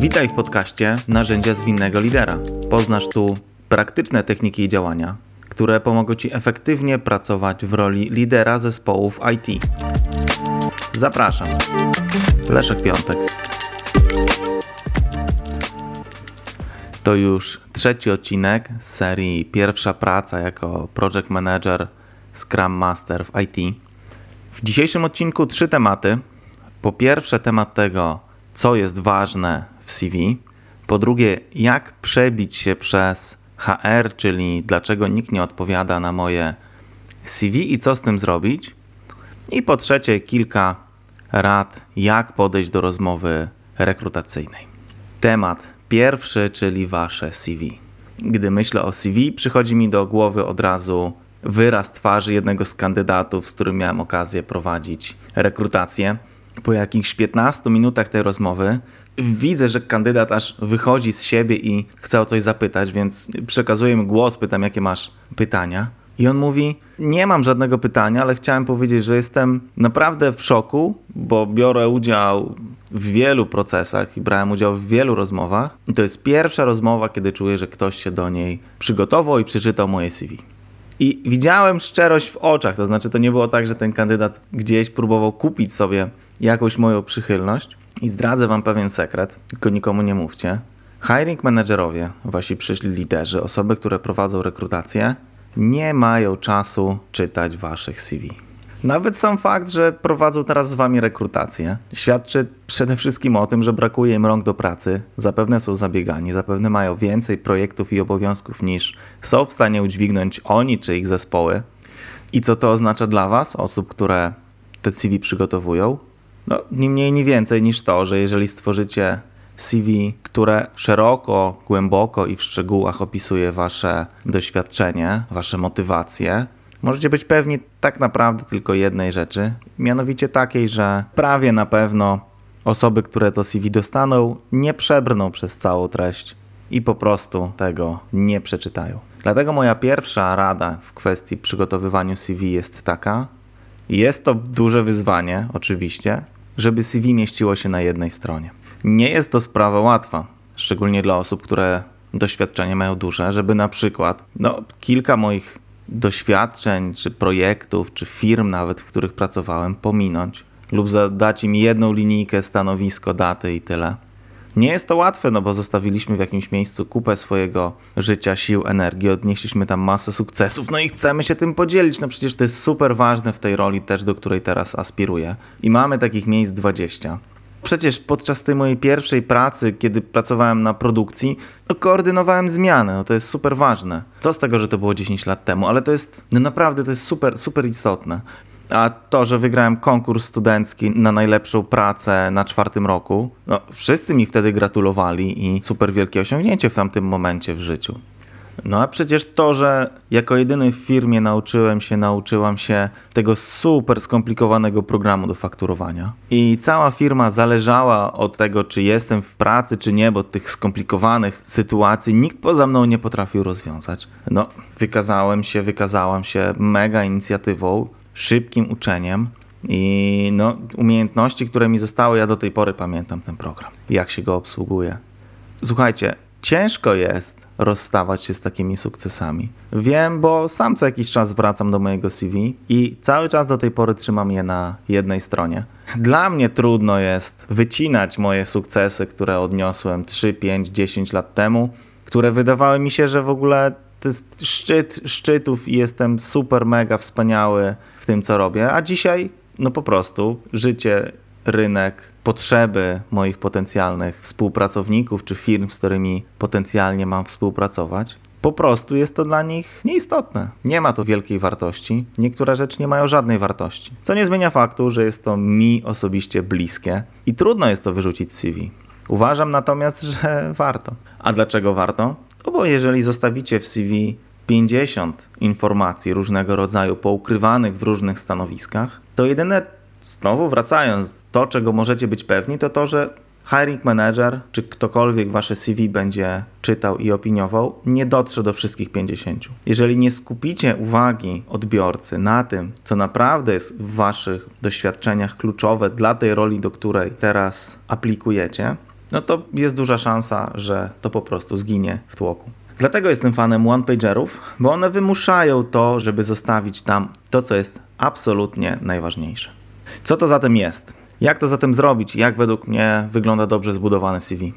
Witaj w podcaście Narzędzia zwinnego lidera. Poznasz tu praktyczne techniki i działania, które pomogą Ci efektywnie pracować w roli lidera zespołów IT. Zapraszam. Leszek Piątek. To już trzeci odcinek z serii Pierwsza praca jako project manager Scrum Master w IT. W dzisiejszym odcinku trzy tematy. Po pierwsze, temat tego, co jest ważne CV. Po drugie, jak przebić się przez HR, czyli dlaczego nikt nie odpowiada na moje CV i co z tym zrobić. I po trzecie, kilka rad, jak podejść do rozmowy rekrutacyjnej. Temat pierwszy, czyli wasze CV. Gdy myślę o CV, przychodzi mi do głowy od razu wyraz twarzy jednego z kandydatów, z którym miałem okazję prowadzić rekrutację. Po jakichś 15 minutach tej rozmowy widzę, że kandydat aż wychodzi z siebie i chce o coś zapytać, więc przekazuję mu głos, pytam, jakie masz pytania. I on mówi: Nie mam żadnego pytania, ale chciałem powiedzieć, że jestem naprawdę w szoku, bo biorę udział w wielu procesach i brałem udział w wielu rozmowach. I to jest pierwsza rozmowa, kiedy czuję, że ktoś się do niej przygotował i przeczytał moje CV. I widziałem szczerość w oczach, to znaczy to nie było tak, że ten kandydat gdzieś próbował kupić sobie jakąś moją przychylność. I zdradzę wam pewien sekret, tylko nikomu nie mówcie. Hiring managerowie, wasi przyszli liderzy, osoby, które prowadzą rekrutację, nie mają czasu czytać waszych CV. Nawet sam fakt, że prowadzą teraz z wami rekrutację, świadczy przede wszystkim o tym, że brakuje im rąk do pracy, zapewne są zabiegani, zapewne mają więcej projektów i obowiązków niż są w stanie udźwignąć oni czy ich zespoły. I co to oznacza dla was, osób, które te CV przygotowują? No, ni mniej, ni więcej niż to, że jeżeli stworzycie CV, które szeroko, głęboko i w szczegółach opisuje Wasze doświadczenie, Wasze motywacje, możecie być pewni tak naprawdę tylko jednej rzeczy, mianowicie takiej, że prawie na pewno osoby, które to CV dostaną, nie przebrną przez całą treść i po prostu tego nie przeczytają. Dlatego moja pierwsza rada w kwestii przygotowywania CV jest taka: jest to duże wyzwanie, oczywiście, żeby CV mieściło się na jednej stronie. Nie jest to sprawa łatwa, szczególnie dla osób, które doświadczenie mają duże, żeby na przykład no, kilka moich doświadczeń, czy projektów, czy firm nawet, w których pracowałem, pominąć lub zadać im jedną linijkę, stanowisko, daty i tyle. Nie jest to łatwe, no bo zostawiliśmy w jakimś miejscu kupę swojego życia, sił, energii, odnieśliśmy tam masę sukcesów, no i chcemy się tym podzielić. No przecież to jest super ważne w tej roli też, do której teraz aspiruję. I mamy takich miejsc 20. Przecież podczas tej mojej pierwszej pracy, kiedy pracowałem na produkcji, to koordynowałem zmiany, no to jest super ważne. Co z tego, że to było 10 lat temu, ale to jest, no naprawdę to jest super, super istotne. A to, że wygrałem konkurs studencki na najlepszą pracę na czwartym roku, no wszyscy mi wtedy gratulowali i super wielkie osiągnięcie w tamtym momencie w życiu. No a przecież to, że jako jedyny w firmie nauczyłem się, nauczyłam się tego super skomplikowanego programu do fakturowania. I cała firma zależała od tego, czy jestem w pracy, czy nie, bo tych skomplikowanych sytuacji nikt poza mną nie potrafił rozwiązać. No, wykazałem się, wykazałam się mega inicjatywą, szybkim uczeniem. I no, umiejętności, które mi zostały, ja do tej pory pamiętam ten program, jak się go obsługuje. Słuchajcie, ciężko jest rozstawać się z takimi sukcesami. Wiem, bo sam co jakiś czas wracam do mojego CV i cały czas do tej pory trzymam je na jednej stronie. Dla mnie trudno jest wycinać moje sukcesy, które odniosłem 3, 5, 10 lat temu, które wydawały mi się, że w ogóle to jest szczyt szczytów i jestem super, mega wspaniały tym, co robię, a dzisiaj no po prostu życie rynek, potrzeby moich potencjalnych współpracowników czy firm, z którymi potencjalnie mam współpracować, po prostu jest to dla nich nieistotne. Nie ma to wielkiej wartości. Niektóre rzeczy nie mają żadnej wartości. Co nie zmienia faktu, że jest to mi osobiście bliskie i trudno jest to wyrzucić z CV. Uważam natomiast, że warto. A dlaczego warto? No bo jeżeli zostawicie w CV 50 informacji różnego rodzaju poukrywanych w różnych stanowiskach, to jedyne znowu wracając, to czego możecie być pewni, to to, że hiring manager czy ktokolwiek wasze CV będzie czytał i opiniował, nie dotrze do wszystkich 50. Jeżeli nie skupicie uwagi odbiorcy na tym, co naprawdę jest w waszych doświadczeniach kluczowe dla tej roli, do której teraz aplikujecie, no to jest duża szansa, że to po prostu zginie w tłoku. Dlatego jestem fanem one-pagerów, bo one wymuszają to, żeby zostawić tam to, co jest absolutnie najważniejsze. Co to zatem jest? Jak to zatem zrobić? Jak według mnie wygląda dobrze zbudowany CV?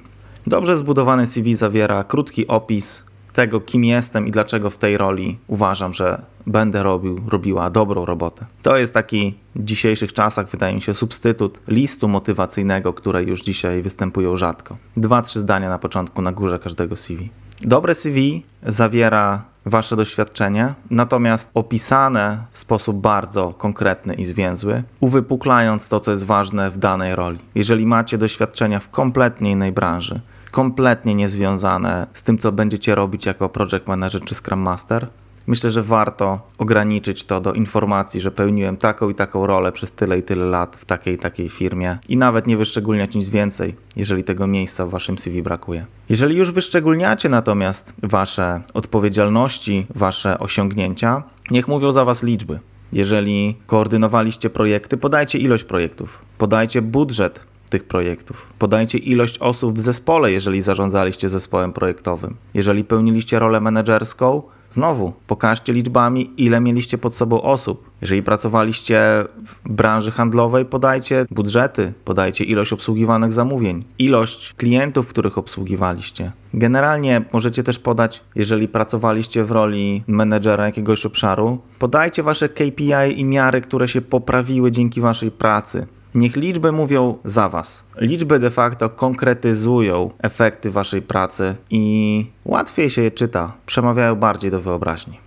Dobrze zbudowany CV zawiera krótki opis tego, kim jestem i dlaczego w tej roli uważam, że będę robił, robiła dobrą robotę. To jest taki w dzisiejszych czasach, wydaje mi się, substytut listu motywacyjnego, które już dzisiaj występują rzadko. Dwa, trzy zdania na początku, na górze każdego CV. Dobre CV zawiera Wasze doświadczenie, natomiast opisane w sposób bardzo konkretny i zwięzły, uwypuklając to, co jest ważne w danej roli. Jeżeli macie doświadczenia w kompletnie innej branży, kompletnie niezwiązane z tym, co będziecie robić jako project manager czy scrum master, Myślę, że warto ograniczyć to do informacji, że pełniłem taką i taką rolę przez tyle i tyle lat w takiej i takiej firmie i nawet nie wyszczególniać nic więcej, jeżeli tego miejsca w waszym CV brakuje. Jeżeli już wyszczególniacie natomiast wasze odpowiedzialności, wasze osiągnięcia, niech mówią za was liczby. Jeżeli koordynowaliście projekty, podajcie ilość projektów, podajcie budżet tych projektów. Podajcie ilość osób w zespole, jeżeli zarządzaliście zespołem projektowym. Jeżeli pełniliście rolę menedżerską, znowu pokażcie liczbami, ile mieliście pod sobą osób. Jeżeli pracowaliście w branży handlowej, podajcie budżety, podajcie ilość obsługiwanych zamówień, ilość klientów, których obsługiwaliście. Generalnie możecie też podać, jeżeli pracowaliście w roli menedżera jakiegoś obszaru, podajcie wasze KPI i miary, które się poprawiły dzięki waszej pracy. Niech liczby mówią za Was. Liczby de facto konkretyzują efekty Waszej pracy i łatwiej się je czyta, przemawiają bardziej do wyobraźni.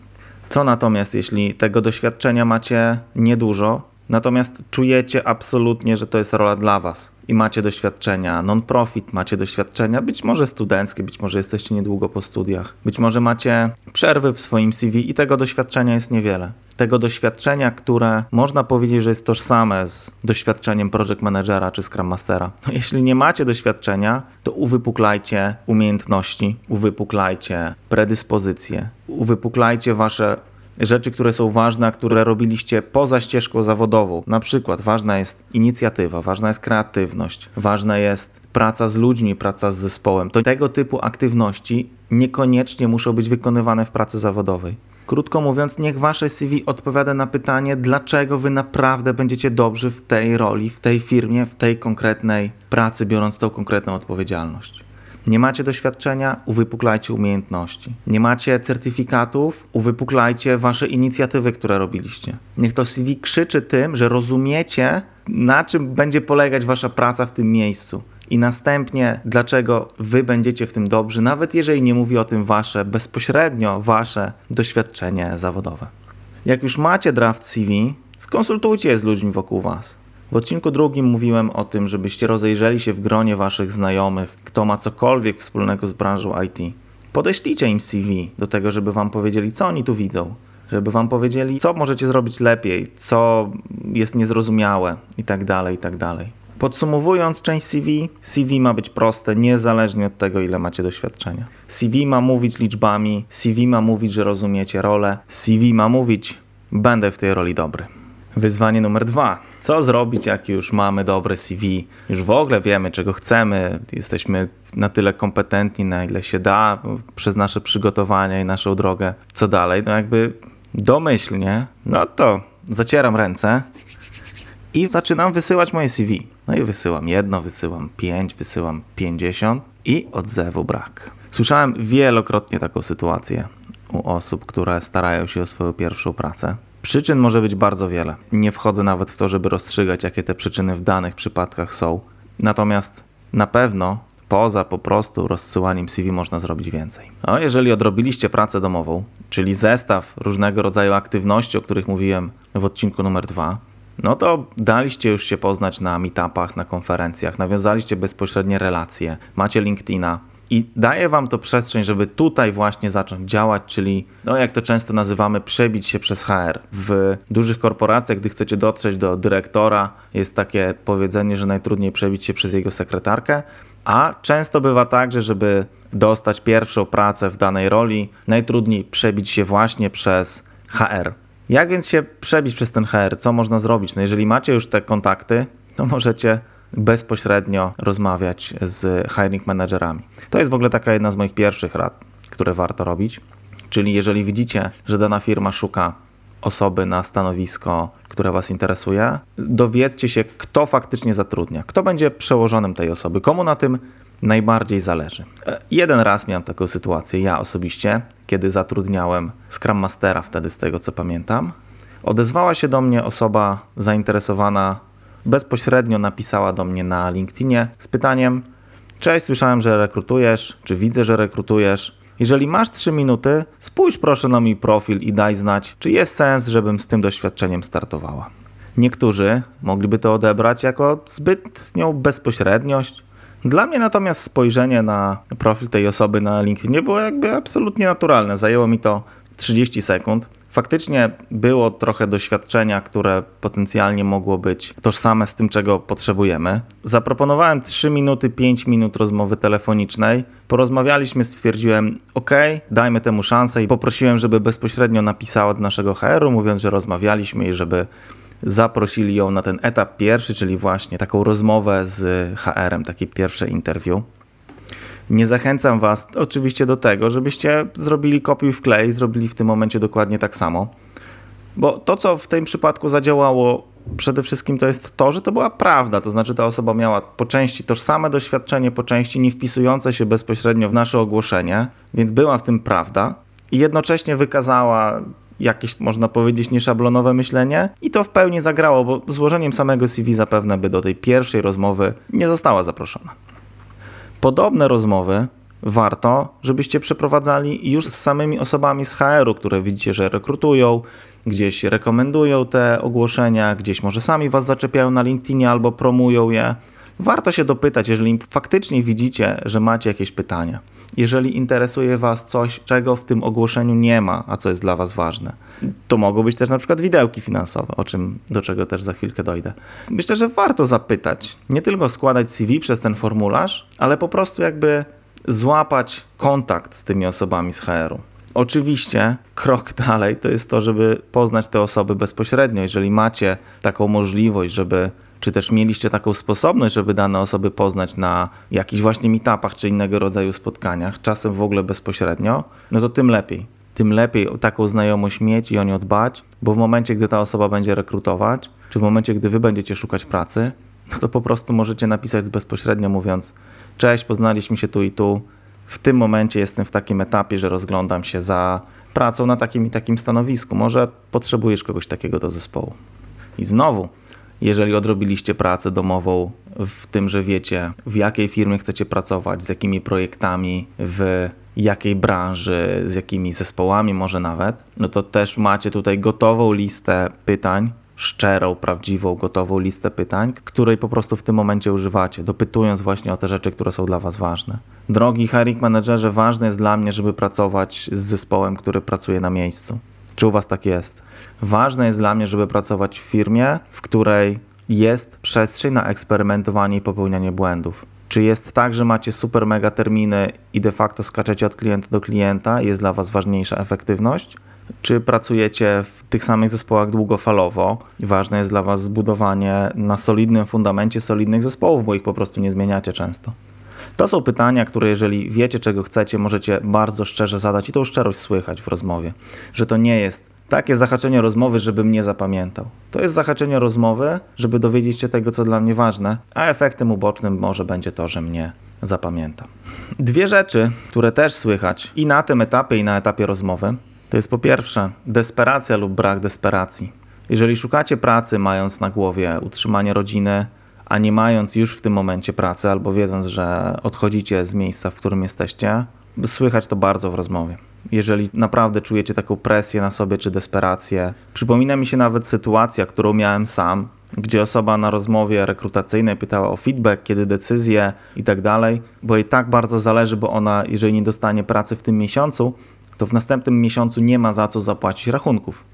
Co natomiast, jeśli tego doświadczenia macie niedużo, natomiast czujecie absolutnie, że to jest rola dla Was? i macie doświadczenia non-profit, macie doświadczenia być może studenckie, być może jesteście niedługo po studiach, być może macie przerwy w swoim CV i tego doświadczenia jest niewiele. Tego doświadczenia, które można powiedzieć, że jest tożsame z doświadczeniem project managera czy scrum mastera. No, jeśli nie macie doświadczenia, to uwypuklajcie umiejętności, uwypuklajcie predyspozycje, uwypuklajcie wasze rzeczy, które są ważne, które robiliście poza ścieżką zawodową. Na przykład ważna jest inicjatywa, ważna jest kreatywność, ważna jest praca z ludźmi, praca z zespołem. To tego typu aktywności niekoniecznie muszą być wykonywane w pracy zawodowej. Krótko mówiąc, niech wasze CV odpowiada na pytanie, dlaczego wy naprawdę będziecie dobrzy w tej roli, w tej firmie, w tej konkretnej pracy, biorąc tą konkretną odpowiedzialność. Nie macie doświadczenia, uwypuklajcie umiejętności. Nie macie certyfikatów, uwypuklajcie wasze inicjatywy, które robiliście. Niech to CV krzyczy tym, że rozumiecie, na czym będzie polegać wasza praca w tym miejscu. I następnie, dlaczego wy będziecie w tym dobrzy, nawet jeżeli nie mówi o tym wasze, bezpośrednio wasze doświadczenie zawodowe. Jak już macie draft CV, skonsultujcie je z ludźmi wokół was. W odcinku drugim mówiłem o tym, żebyście rozejrzeli się w gronie waszych znajomych, kto ma cokolwiek wspólnego z branżą IT. Podeślijcie im CV do tego, żeby wam powiedzieli, co oni tu widzą, żeby wam powiedzieli, co możecie zrobić lepiej, co jest niezrozumiałe itd., tak itd. Podsumowując część CV, CV ma być proste, niezależnie od tego, ile macie doświadczenia. CV ma mówić liczbami, CV ma mówić, że rozumiecie rolę, CV ma mówić, będę w tej roli dobry. Wyzwanie numer dwa. Co zrobić, jak już mamy dobre CV? Już w ogóle wiemy, czego chcemy, jesteśmy na tyle kompetentni, na ile się da, przez nasze przygotowania i naszą drogę. Co dalej? No jakby domyślnie, no to zacieram ręce i zaczynam wysyłać moje CV. No i wysyłam jedno, wysyłam pięć, wysyłam pięćdziesiąt i odzewu brak. Słyszałem wielokrotnie taką sytuację u osób, które starają się o swoją pierwszą pracę Przyczyn może być bardzo wiele. Nie wchodzę nawet w to, żeby rozstrzygać, jakie te przyczyny w danych przypadkach są. Natomiast na pewno poza po prostu rozsyłaniem CV można zrobić więcej. No, jeżeli odrobiliście pracę domową, czyli zestaw różnego rodzaju aktywności, o których mówiłem w odcinku numer dwa, no to daliście już się poznać na meetupach, na konferencjach, nawiązaliście bezpośrednie relacje, macie LinkedIna, i daje wam to przestrzeń, żeby tutaj właśnie zacząć działać, czyli, no jak to często nazywamy, przebić się przez HR. W dużych korporacjach, gdy chcecie dotrzeć do dyrektora, jest takie powiedzenie, że najtrudniej przebić się przez jego sekretarkę, a często bywa tak, że żeby dostać pierwszą pracę w danej roli, najtrudniej przebić się właśnie przez HR. Jak więc się przebić przez ten HR? Co można zrobić? No jeżeli macie już te kontakty, to możecie bezpośrednio rozmawiać z hiring managerami. To jest w ogóle taka jedna z moich pierwszych rad, które warto robić. Czyli jeżeli widzicie, że dana firma szuka osoby na stanowisko, które Was interesuje, dowiedzcie się, kto faktycznie zatrudnia, kto będzie przełożonym tej osoby, komu na tym najbardziej zależy. E, jeden raz miałem taką sytuację, ja osobiście, kiedy zatrudniałem Scrum Mastera, wtedy z tego co pamiętam. Odezwała się do mnie osoba zainteresowana, bezpośrednio napisała do mnie na LinkedInie z pytaniem: Cześć, słyszałem, że rekrutujesz, czy widzę, że rekrutujesz. Jeżeli masz 3 minuty, spójrz proszę na mój profil i daj znać, czy jest sens, żebym z tym doświadczeniem startowała. Niektórzy mogliby to odebrać jako zbytnią bezpośredniość. Dla mnie natomiast spojrzenie na profil tej osoby na LinkedInie było jakby absolutnie naturalne. Zajęło mi to 30 sekund. Faktycznie było trochę doświadczenia, które potencjalnie mogło być tożsame z tym, czego potrzebujemy. Zaproponowałem 3 minuty, 5 minut rozmowy telefonicznej. Porozmawialiśmy, stwierdziłem, OK, dajmy temu szansę i poprosiłem, żeby bezpośrednio napisała do naszego HR-u, mówiąc, że rozmawialiśmy i żeby zaprosili ją na ten etap pierwszy, czyli właśnie taką rozmowę z HR-em, takie pierwsze interview. Nie zachęcam Was oczywiście do tego, żebyście zrobili kopiuj w klej, zrobili w tym momencie dokładnie tak samo. Bo to, co w tym przypadku zadziałało, przede wszystkim to jest to, że to była prawda. To znaczy, ta osoba miała po części tożsame doświadczenie, po części nie wpisujące się bezpośrednio w nasze ogłoszenie, więc była w tym prawda. I jednocześnie wykazała jakieś, można powiedzieć, nieszablonowe myślenie i to w pełni zagrało, bo złożeniem samego CV zapewne by do tej pierwszej rozmowy nie została zaproszona. Podobne rozmowy warto, żebyście przeprowadzali już z samymi osobami z HR-u, które widzicie, że rekrutują, gdzieś rekomendują te ogłoszenia, gdzieś może sami was zaczepiają na LinkedInie albo promują je. Warto się dopytać, jeżeli faktycznie widzicie, że macie jakieś pytania. Jeżeli interesuje Was coś, czego w tym ogłoszeniu nie ma, a co jest dla Was ważne, to mogą być też na przykład widełki finansowe, o czym do czego też za chwilkę dojdę. Myślę, że warto zapytać, nie tylko składać CV przez ten formularz, ale po prostu jakby złapać kontakt z tymi osobami z HR-u. Oczywiście krok dalej to jest to, żeby poznać te osoby bezpośrednio. Jeżeli macie taką możliwość, żeby czy też mieliście taką sposobność, żeby dane osoby poznać na jakichś właśnie meetupach czy innego rodzaju spotkaniach, czasem w ogóle bezpośrednio, no to tym lepiej. Tym lepiej taką znajomość mieć i o nią dbać, bo w momencie, gdy ta osoba będzie rekrutować, czy w momencie, gdy wy będziecie szukać pracy, no to po prostu możecie napisać bezpośrednio mówiąc: Cześć, poznaliśmy się tu i tu. W tym momencie jestem w takim etapie, że rozglądam się za pracą na takim i takim stanowisku. Może potrzebujesz kogoś takiego do zespołu. I znowu, jeżeli odrobiliście pracę domową w tym, że wiecie, w jakiej firmie chcecie pracować, z jakimi projektami, w jakiej branży, z jakimi zespołami może nawet, no to też macie tutaj gotową listę pytań, szczerą, prawdziwą, gotową listę pytań, której po prostu w tym momencie używacie, dopytując właśnie o te rzeczy, które są dla Was ważne. Drogi hiring managerze, ważne jest dla mnie, żeby pracować z zespołem, który pracuje na miejscu. Czy u Was tak jest? Ważne jest dla mnie, żeby pracować w firmie, w której jest przestrzeń na eksperymentowanie i popełnianie błędów. Czy jest tak, że macie super mega terminy i de facto skaczecie od klienta do klienta, jest dla Was ważniejsza efektywność? Czy pracujecie w tych samych zespołach długofalowo i ważne jest dla Was zbudowanie na solidnym fundamencie solidnych zespołów, bo ich po prostu nie zmieniacie często? To są pytania, które jeżeli wiecie, czego chcecie, możecie bardzo szczerze zadać i tą szczerość słychać w rozmowie, że to nie jest takie zahaczenie rozmowy, żebym nie zapamiętał. To jest zahaczenie rozmowy, żeby dowiedzieć się tego, co dla mnie ważne, a efektem ubocznym może będzie to, że mnie zapamiętam. Dwie rzeczy, które też słychać i na tym etapie, i na etapie rozmowy, to jest po pierwsze desperacja lub brak desperacji. Jeżeli szukacie pracy, mając na głowie utrzymanie rodziny, a nie mając już w tym momencie pracy, albo wiedząc, że odchodzicie z miejsca, w którym jesteście, słychać to bardzo w rozmowie. Jeżeli naprawdę czujecie taką presję na sobie czy desperację, przypomina mi się nawet sytuacja, którą miałem sam, gdzie osoba na rozmowie rekrutacyjnej pytała o feedback, kiedy decyzje i tak dalej, bo jej tak bardzo zależy, bo ona, jeżeli nie dostanie pracy w tym miesiącu, to w następnym miesiącu nie ma za co zapłacić rachunków.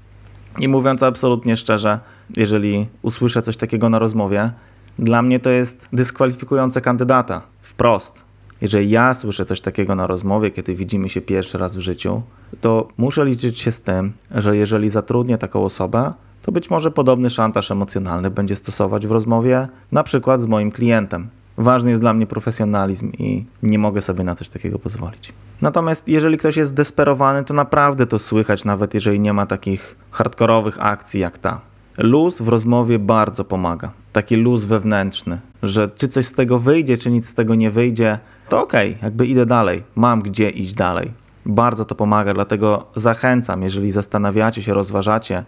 I mówiąc absolutnie szczerze, jeżeli usłyszę coś takiego na rozmowie, dla mnie to jest dyskwalifikujące kandydata. Wprost. Jeżeli ja słyszę coś takiego na rozmowie, kiedy widzimy się pierwszy raz w życiu, to muszę liczyć się z tym, że jeżeli zatrudnię taką osobę, to być może podobny szantaż emocjonalny będzie stosować w rozmowie, na przykład z moim klientem. Ważny jest dla mnie profesjonalizm i nie mogę sobie na coś takiego pozwolić. Natomiast jeżeli ktoś jest desperowany, to naprawdę to słychać, nawet jeżeli nie ma takich hardkorowych akcji jak ta. Luz w rozmowie bardzo pomaga. Taki luz wewnętrzny, że czy coś z tego wyjdzie, czy nic z tego nie wyjdzie, to okej, okay, jakby idę dalej, mam gdzie iść dalej. Bardzo to pomaga, dlatego zachęcam, jeżeli zastanawiacie się, rozważacie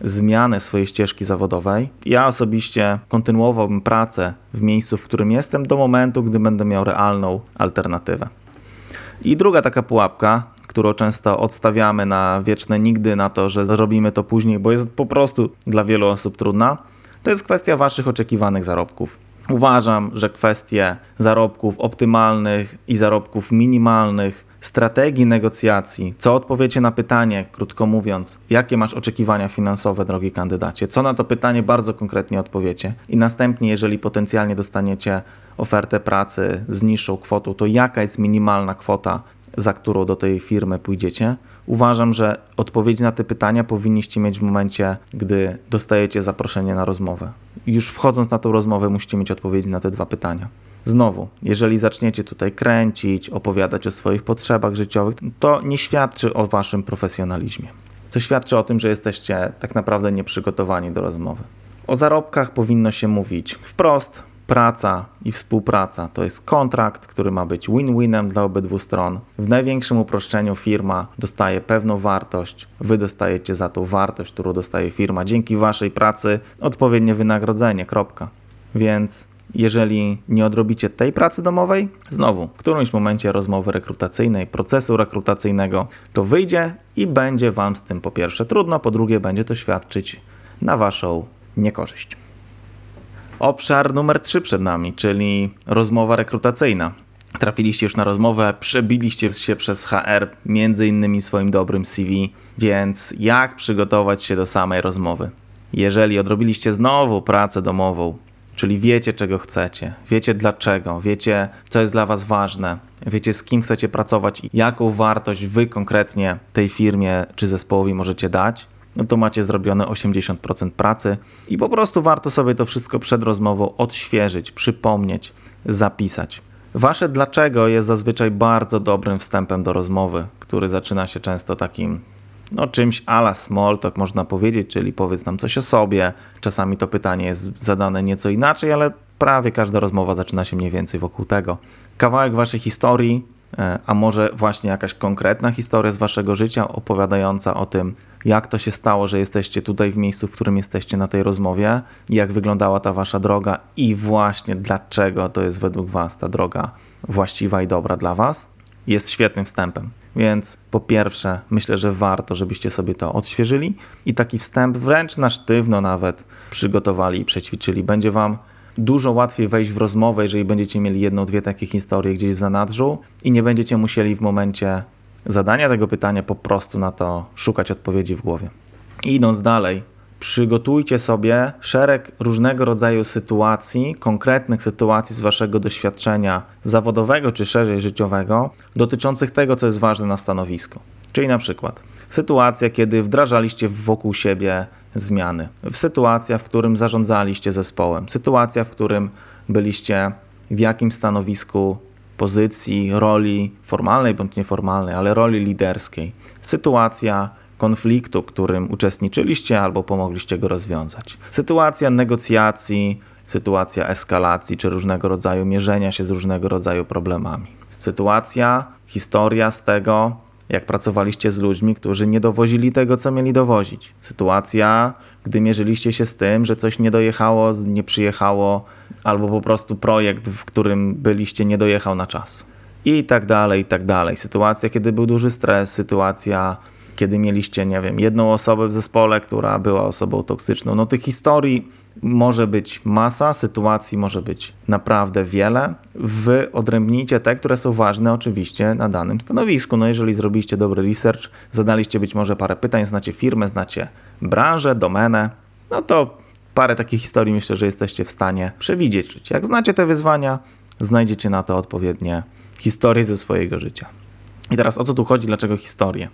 zmianę swojej ścieżki zawodowej. Ja osobiście kontynuowałbym pracę w miejscu, w którym jestem, do momentu, gdy będę miał realną alternatywę. I druga taka pułapka, którą często odstawiamy na wieczne nigdy, na to, że zrobimy to później, bo jest po prostu dla wielu osób trudna, to jest kwestia Waszych oczekiwanych zarobków. Uważam, że kwestie zarobków optymalnych i zarobków minimalnych, strategii negocjacji, co odpowiecie na pytanie, krótko mówiąc, jakie masz oczekiwania finansowe, drogi kandydacie, co na to pytanie bardzo konkretnie odpowiecie i następnie, jeżeli potencjalnie dostaniecie ofertę pracy z niższą kwotą, to jaka jest minimalna kwota, za którą do tej firmy pójdziecie. Uważam, że odpowiedzi na te pytania powinniście mieć w momencie, gdy dostajecie zaproszenie na rozmowę. Już wchodząc na tą rozmowę, musicie mieć odpowiedzi na te dwa pytania. Znowu, jeżeli zaczniecie tutaj kręcić, opowiadać o swoich potrzebach życiowych, to nie świadczy o waszym profesjonalizmie. To świadczy o tym, że jesteście tak naprawdę nieprzygotowani do rozmowy. O zarobkach powinno się mówić wprost, praca i współpraca to jest kontrakt, który ma być win-winem dla obydwu stron. W największym uproszczeniu firma dostaje pewną wartość, wy dostajecie za tą wartość, którą dostaje firma dzięki waszej pracy odpowiednie wynagrodzenie. Kropka. Więc jeżeli nie odrobicie tej pracy domowej, znowu w którymś momencie rozmowy rekrutacyjnej, procesu rekrutacyjnego, to wyjdzie i będzie Wam z tym po pierwsze trudno, po drugie będzie to świadczyć na Waszą niekorzyść. Obszar numer 3 przed nami, czyli rozmowa rekrutacyjna. Trafiliście już na rozmowę, przebiliście się przez HR, między innymi swoim dobrym CV, więc jak przygotować się do samej rozmowy? Jeżeli odrobiliście znowu pracę domową, czyli wiecie czego chcecie, wiecie dlaczego, wiecie co jest dla Was ważne, wiecie z kim chcecie pracować i jaką wartość Wy konkretnie tej firmie czy zespołowi możecie dać, to macie zrobione 80% pracy i po prostu warto sobie to wszystko przed rozmową odświeżyć, przypomnieć, zapisać. Wasze dlaczego jest zazwyczaj bardzo dobrym wstępem do rozmowy, który zaczyna się często takim no, czymś ala small talk można powiedzieć, czyli powiedz nam coś o sobie. Czasami to pytanie jest zadane nieco inaczej, ale prawie każda rozmowa zaczyna się mniej więcej wokół tego. Kawałek waszej historii, a może właśnie jakaś konkretna historia z waszego życia opowiadająca o tym, jak to się stało, że jesteście tutaj w miejscu, w którym jesteście na tej rozmowie, jak wyglądała ta wasza droga i właśnie dlaczego to jest według was ta droga właściwa i dobra dla was, jest świetnym wstępem. Więc po pierwsze, myślę, że warto, żebyście sobie to odświeżyli i taki wstęp wręcz na sztywno nawet przygotowali i przećwiczyli. Będzie wam dużo łatwiej wejść w rozmowę, jeżeli będziecie mieli jedną, dwie takie historie gdzieś w zanadrzu i nie będziecie musieli w momencie zadania tego pytania po prostu na to szukać odpowiedzi w głowie. Idąc dalej, przygotujcie sobie szereg różnego rodzaju sytuacji, konkretnych sytuacji z waszego doświadczenia zawodowego czy szerzej życiowego, dotyczących tego, co jest ważne na stanowisku. Czyli na przykład sytuacja, kiedy wdrażaliście wokół siebie zmiany, w sytuacja, w którym zarządzaliście zespołem, sytuacja, w którym byliście w jakimś stanowisku, pozycji, roli formalnej bądź nieformalnej, ale roli liderskiej, sytuacja konfliktu, którym uczestniczyliście albo pomogliście go rozwiązać, sytuacja negocjacji, sytuacja eskalacji czy różnego rodzaju mierzenia się z różnego rodzaju problemami. Sytuacja, historia z tego, jak pracowaliście z ludźmi, którzy nie dowozili tego, co mieli dowozić. Sytuacja, gdy mierzyliście się z tym, że coś nie dojechało, nie przyjechało, albo po prostu projekt, w którym byliście, nie dojechał na czas. I tak dalej, i tak dalej. Sytuacja, kiedy był duży stres, sytuacja, kiedy mieliście, nie wiem, jedną osobę w zespole, która była osobą toksyczną. No tych historii może być masa, sytuacji może być naprawdę wiele. Wy odrębnijcie te, które są ważne oczywiście na danym stanowisku. No jeżeli zrobiliście dobry research, zadaliście być może parę pytań, znacie firmę, znacie branżę, domenę, no to parę takich historii myślę, że jesteście w stanie przewidzieć. Jak znacie te wyzwania, znajdziecie na to odpowiednie historie ze swojego życia. I teraz o co tu chodzi, dlaczego historie?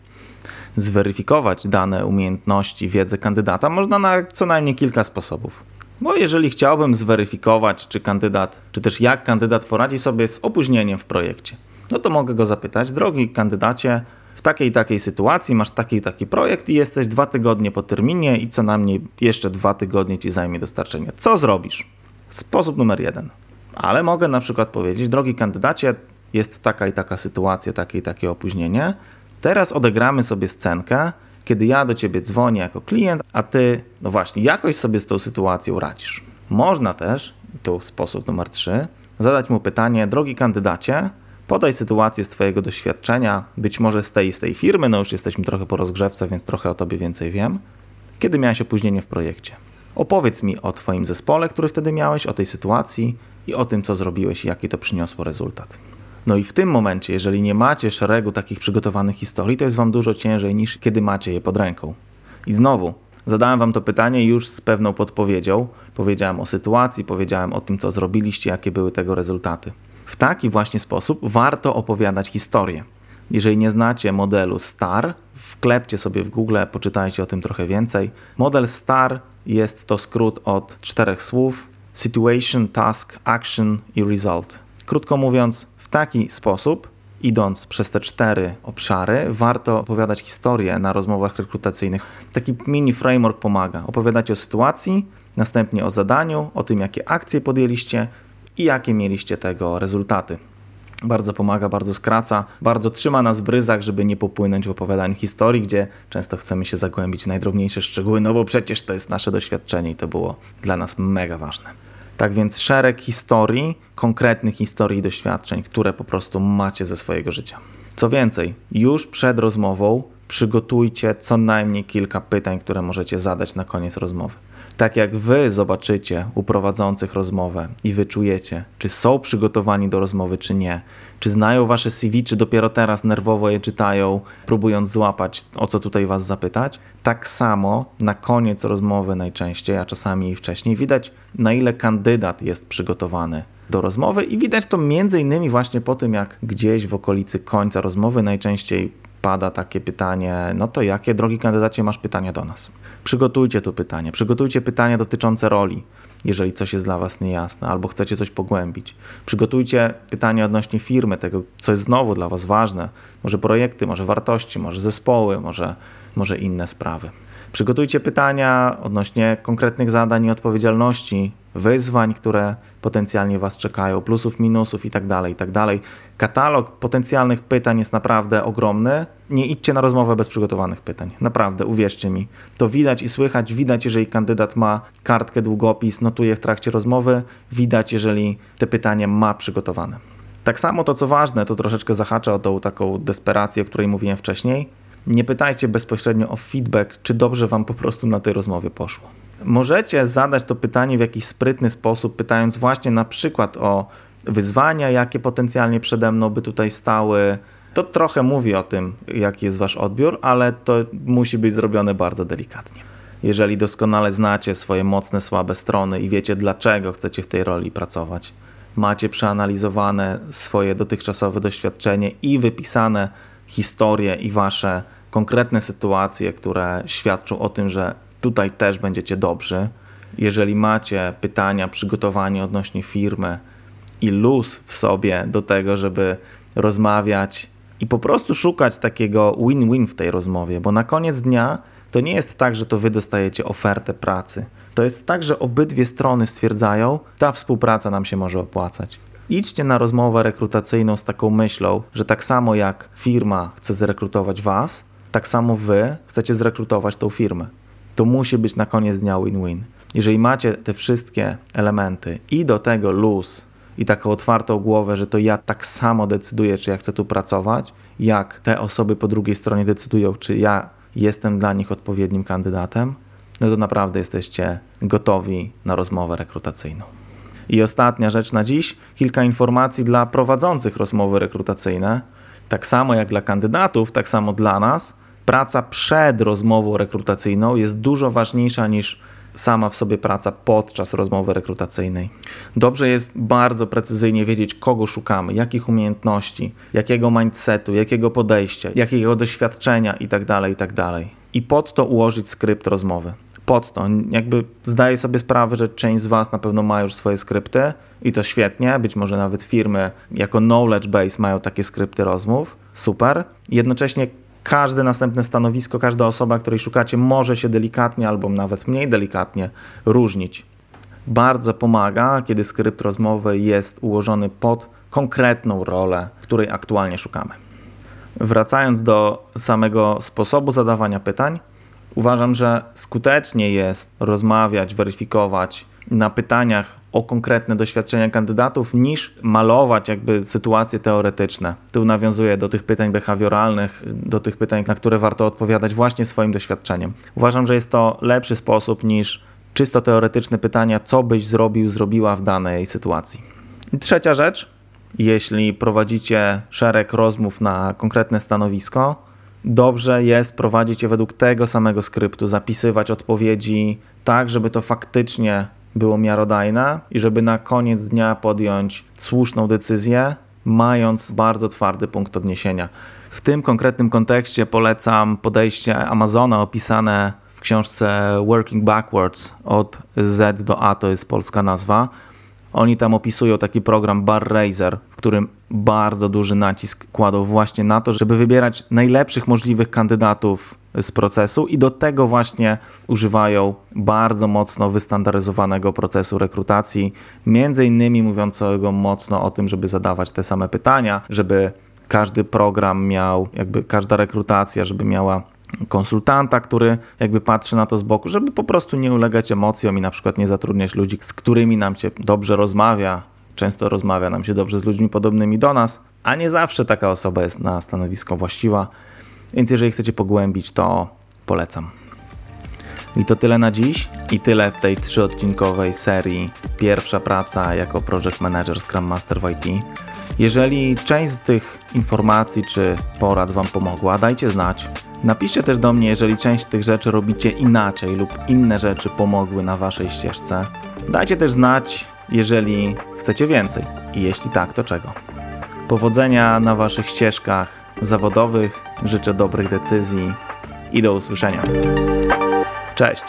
zweryfikować dane umiejętności, wiedzę kandydata można na co najmniej kilka sposobów. Bo jeżeli chciałbym zweryfikować, czy kandydat, czy też jak kandydat poradzi sobie z opóźnieniem w projekcie, no to mogę go zapytać, drogi kandydacie, w takiej takiej sytuacji masz taki taki projekt i jesteś dwa tygodnie po terminie i co najmniej jeszcze dwa tygodnie ci zajmie dostarczenie. Co zrobisz? Sposób numer jeden. Ale mogę na przykład powiedzieć, drogi kandydacie, jest taka i taka sytuacja, takie i takie opóźnienie. Teraz odegramy sobie scenkę, kiedy ja do ciebie dzwonię jako klient, a ty, no właśnie, jakoś sobie z tą sytuacją radzisz. Można też, tu sposób numer trzy, zadać mu pytanie, drogi kandydacie, podaj sytuację z Twojego doświadczenia, być może z tej z tej firmy, no już jesteśmy trochę po rozgrzewce, więc trochę o Tobie więcej wiem. Kiedy miałeś opóźnienie w projekcie? Opowiedz mi o Twoim zespole, który wtedy miałeś, o tej sytuacji i o tym, co zrobiłeś i jaki to przyniosło rezultat. No i w tym momencie, jeżeli nie macie szeregu takich przygotowanych historii, to jest Wam dużo ciężej niż kiedy macie je pod ręką. I znowu, zadałem Wam to pytanie już z pewną podpowiedzią. Powiedziałem o sytuacji, powiedziałem o tym, co zrobiliście, jakie były tego rezultaty. W taki właśnie sposób warto opowiadać historię. Jeżeli nie znacie modelu STAR, wklepcie sobie w Google, poczytajcie o tym trochę więcej. Model STAR jest to skrót od czterech słów: Situation, Task, Action i Result. Krótko mówiąc, taki sposób, idąc przez te cztery obszary, warto opowiadać historię na rozmowach rekrutacyjnych. Taki mini framework pomaga. Opowiadacie o sytuacji, następnie o zadaniu, o tym, jakie akcje podjęliście i jakie mieliście tego rezultaty. Bardzo pomaga, bardzo skraca, bardzo trzyma nas w bryzach, żeby nie popłynąć w opowiadaniu historii, gdzie często chcemy się zagłębić w najdrobniejsze szczegóły, no bo przecież to jest nasze doświadczenie i to było dla nas mega ważne. Tak więc szereg historii, konkretnych historii i doświadczeń, które po prostu macie ze swojego życia. Co więcej, już przed rozmową przygotujcie co najmniej kilka pytań, które możecie zadać na koniec rozmowy. Tak jak wy zobaczycie u prowadzących rozmowę i wyczujecie, czy są przygotowani do rozmowy, czy nie, czy znają wasze CV, czy dopiero teraz nerwowo je czytają, próbując złapać, o co tutaj was zapytać, tak samo na koniec rozmowy najczęściej, a czasami i wcześniej, widać, na ile kandydat jest przygotowany do rozmowy i widać to między innymi właśnie po tym, jak gdzieś w okolicy końca rozmowy najczęściej pada takie pytanie, no to jakie, drogi kandydacie, masz pytania do nas? Przygotujcie tu pytanie, przygotujcie pytania dotyczące roli, jeżeli coś jest dla Was niejasne, albo chcecie coś pogłębić. Przygotujcie pytania odnośnie firmy, tego, co jest znowu dla Was ważne, może projekty, może wartości, może zespoły, może, może inne sprawy. Przygotujcie pytania odnośnie konkretnych zadań i odpowiedzialności, wyzwań, które potencjalnie Was czekają, plusów, minusów itd., tak itd. Tak Katalog potencjalnych pytań jest naprawdę ogromny. Nie idźcie na rozmowę bez przygotowanych pytań. Naprawdę, uwierzcie mi. To widać i słychać. Widać, jeżeli kandydat ma kartkę, długopis, notuje w trakcie rozmowy. Widać, jeżeli te pytania ma przygotowane. Tak samo to, co ważne, to troszeczkę zahacza o tą taką desperację, o której mówiłem wcześniej. Nie pytajcie bezpośrednio o feedback, czy dobrze Wam po prostu na tej rozmowie poszło. Możecie zadać to pytanie w jakiś sprytny sposób, pytając właśnie na przykład o wyzwania, jakie potencjalnie przede mną by tutaj stały. To trochę mówi o tym, jaki jest wasz odbiór, ale to musi być zrobione bardzo delikatnie. Jeżeli doskonale znacie swoje mocne, słabe strony i wiecie, dlaczego chcecie w tej roli pracować, macie przeanalizowane swoje dotychczasowe doświadczenie i wypisane historie i wasze konkretne sytuacje, które świadczą o tym, że tutaj też będziecie dobrzy. Jeżeli macie pytania, przygotowanie odnośnie firmy i luz w sobie do tego, żeby rozmawiać i po prostu szukać takiego win-win w tej rozmowie, bo na koniec dnia to nie jest tak, że to wy dostajecie ofertę pracy. To jest tak, że obydwie strony stwierdzają, ta współpraca nam się może opłacać. Idźcie na rozmowę rekrutacyjną z taką myślą, że tak samo jak firma chce zrekrutować was, tak samo wy chcecie zrekrutować tą firmę to musi być na koniec dnia win-win. Jeżeli macie te wszystkie elementy i do tego luz i taką otwartą głowę, że to ja tak samo decyduję, czy ja chcę tu pracować, jak te osoby po drugiej stronie decydują, czy ja jestem dla nich odpowiednim kandydatem, no to naprawdę jesteście gotowi na rozmowę rekrutacyjną. I ostatnia rzecz na dziś, kilka informacji dla prowadzących rozmowy rekrutacyjne. Tak samo jak dla kandydatów, tak samo dla nas praca przed rozmową rekrutacyjną jest dużo ważniejsza niż sama w sobie praca podczas rozmowy rekrutacyjnej. Dobrze jest bardzo precyzyjnie wiedzieć, kogo szukamy, jakich umiejętności, jakiego mindsetu, jakiego podejścia, jakiego doświadczenia itd., itd. I pod to ułożyć skrypt rozmowy. Pod to. Jakby zdaję sobie sprawę, że część z Was na pewno ma już swoje skrypty i to świetnie. Być może nawet firmy jako knowledge base mają takie skrypty rozmów. Super. Jednocześnie każde następne stanowisko, każda osoba, której szukacie, może się delikatnie albo nawet mniej delikatnie różnić. Bardzo pomaga, kiedy skrypt rozmowy jest ułożony pod konkretną rolę, której aktualnie szukamy. Wracając do samego sposobu zadawania pytań, uważam, że skutecznie jest rozmawiać, weryfikować na pytaniach o konkretne doświadczenia kandydatów, niż malować jakby sytuacje teoretyczne. Tu nawiązuję do tych pytań behawioralnych, do tych pytań, na które warto odpowiadać właśnie swoim doświadczeniem. Uważam, że jest to lepszy sposób niż czysto teoretyczne pytania, co byś zrobił, zrobiła w danej sytuacji. I trzecia rzecz, jeśli prowadzicie szereg rozmów na konkretne stanowisko, dobrze jest prowadzić je według tego samego skryptu, zapisywać odpowiedzi tak, żeby to faktycznie było miarodajne i żeby na koniec dnia podjąć słuszną decyzję, mając bardzo twardy punkt odniesienia. W tym konkretnym kontekście polecam podejście Amazona opisane w książce Working Backwards od Z do A, to jest polska nazwa. Oni tam opisują taki program Bar Raiser, w którym bardzo duży nacisk kładą właśnie na to, żeby wybierać najlepszych możliwych kandydatów z procesu i do tego właśnie używają bardzo mocno wystandaryzowanego procesu rekrutacji, między innymi mówiącego mocno o tym, żeby zadawać te same pytania, żeby każdy program miał, jakby każda rekrutacja, żeby miała konsultanta, który jakby patrzy na to z boku, żeby po prostu nie ulegać emocjom i na przykład nie zatrudniać ludzi, z którymi nam się dobrze rozmawia. Często rozmawia nam się dobrze z ludźmi podobnymi do nas, a nie zawsze taka osoba jest na stanowisko właściwa. Więc jeżeli chcecie pogłębić, to polecam. I to tyle na dziś i tyle w tej trzyodcinkowej serii Pierwsza praca jako Project Manager Scrum Master w IT. Jeżeli część z tych informacji czy porad Wam pomogła, dajcie znać. Napiszcie też do mnie, jeżeli część tych rzeczy robicie inaczej lub inne rzeczy pomogły na Waszej ścieżce. Dajcie też znać, jeżeli chcecie więcej i jeśli tak, to czego. Powodzenia na Waszych ścieżkach zawodowych, życzę dobrych decyzji i do usłyszenia. Cześć!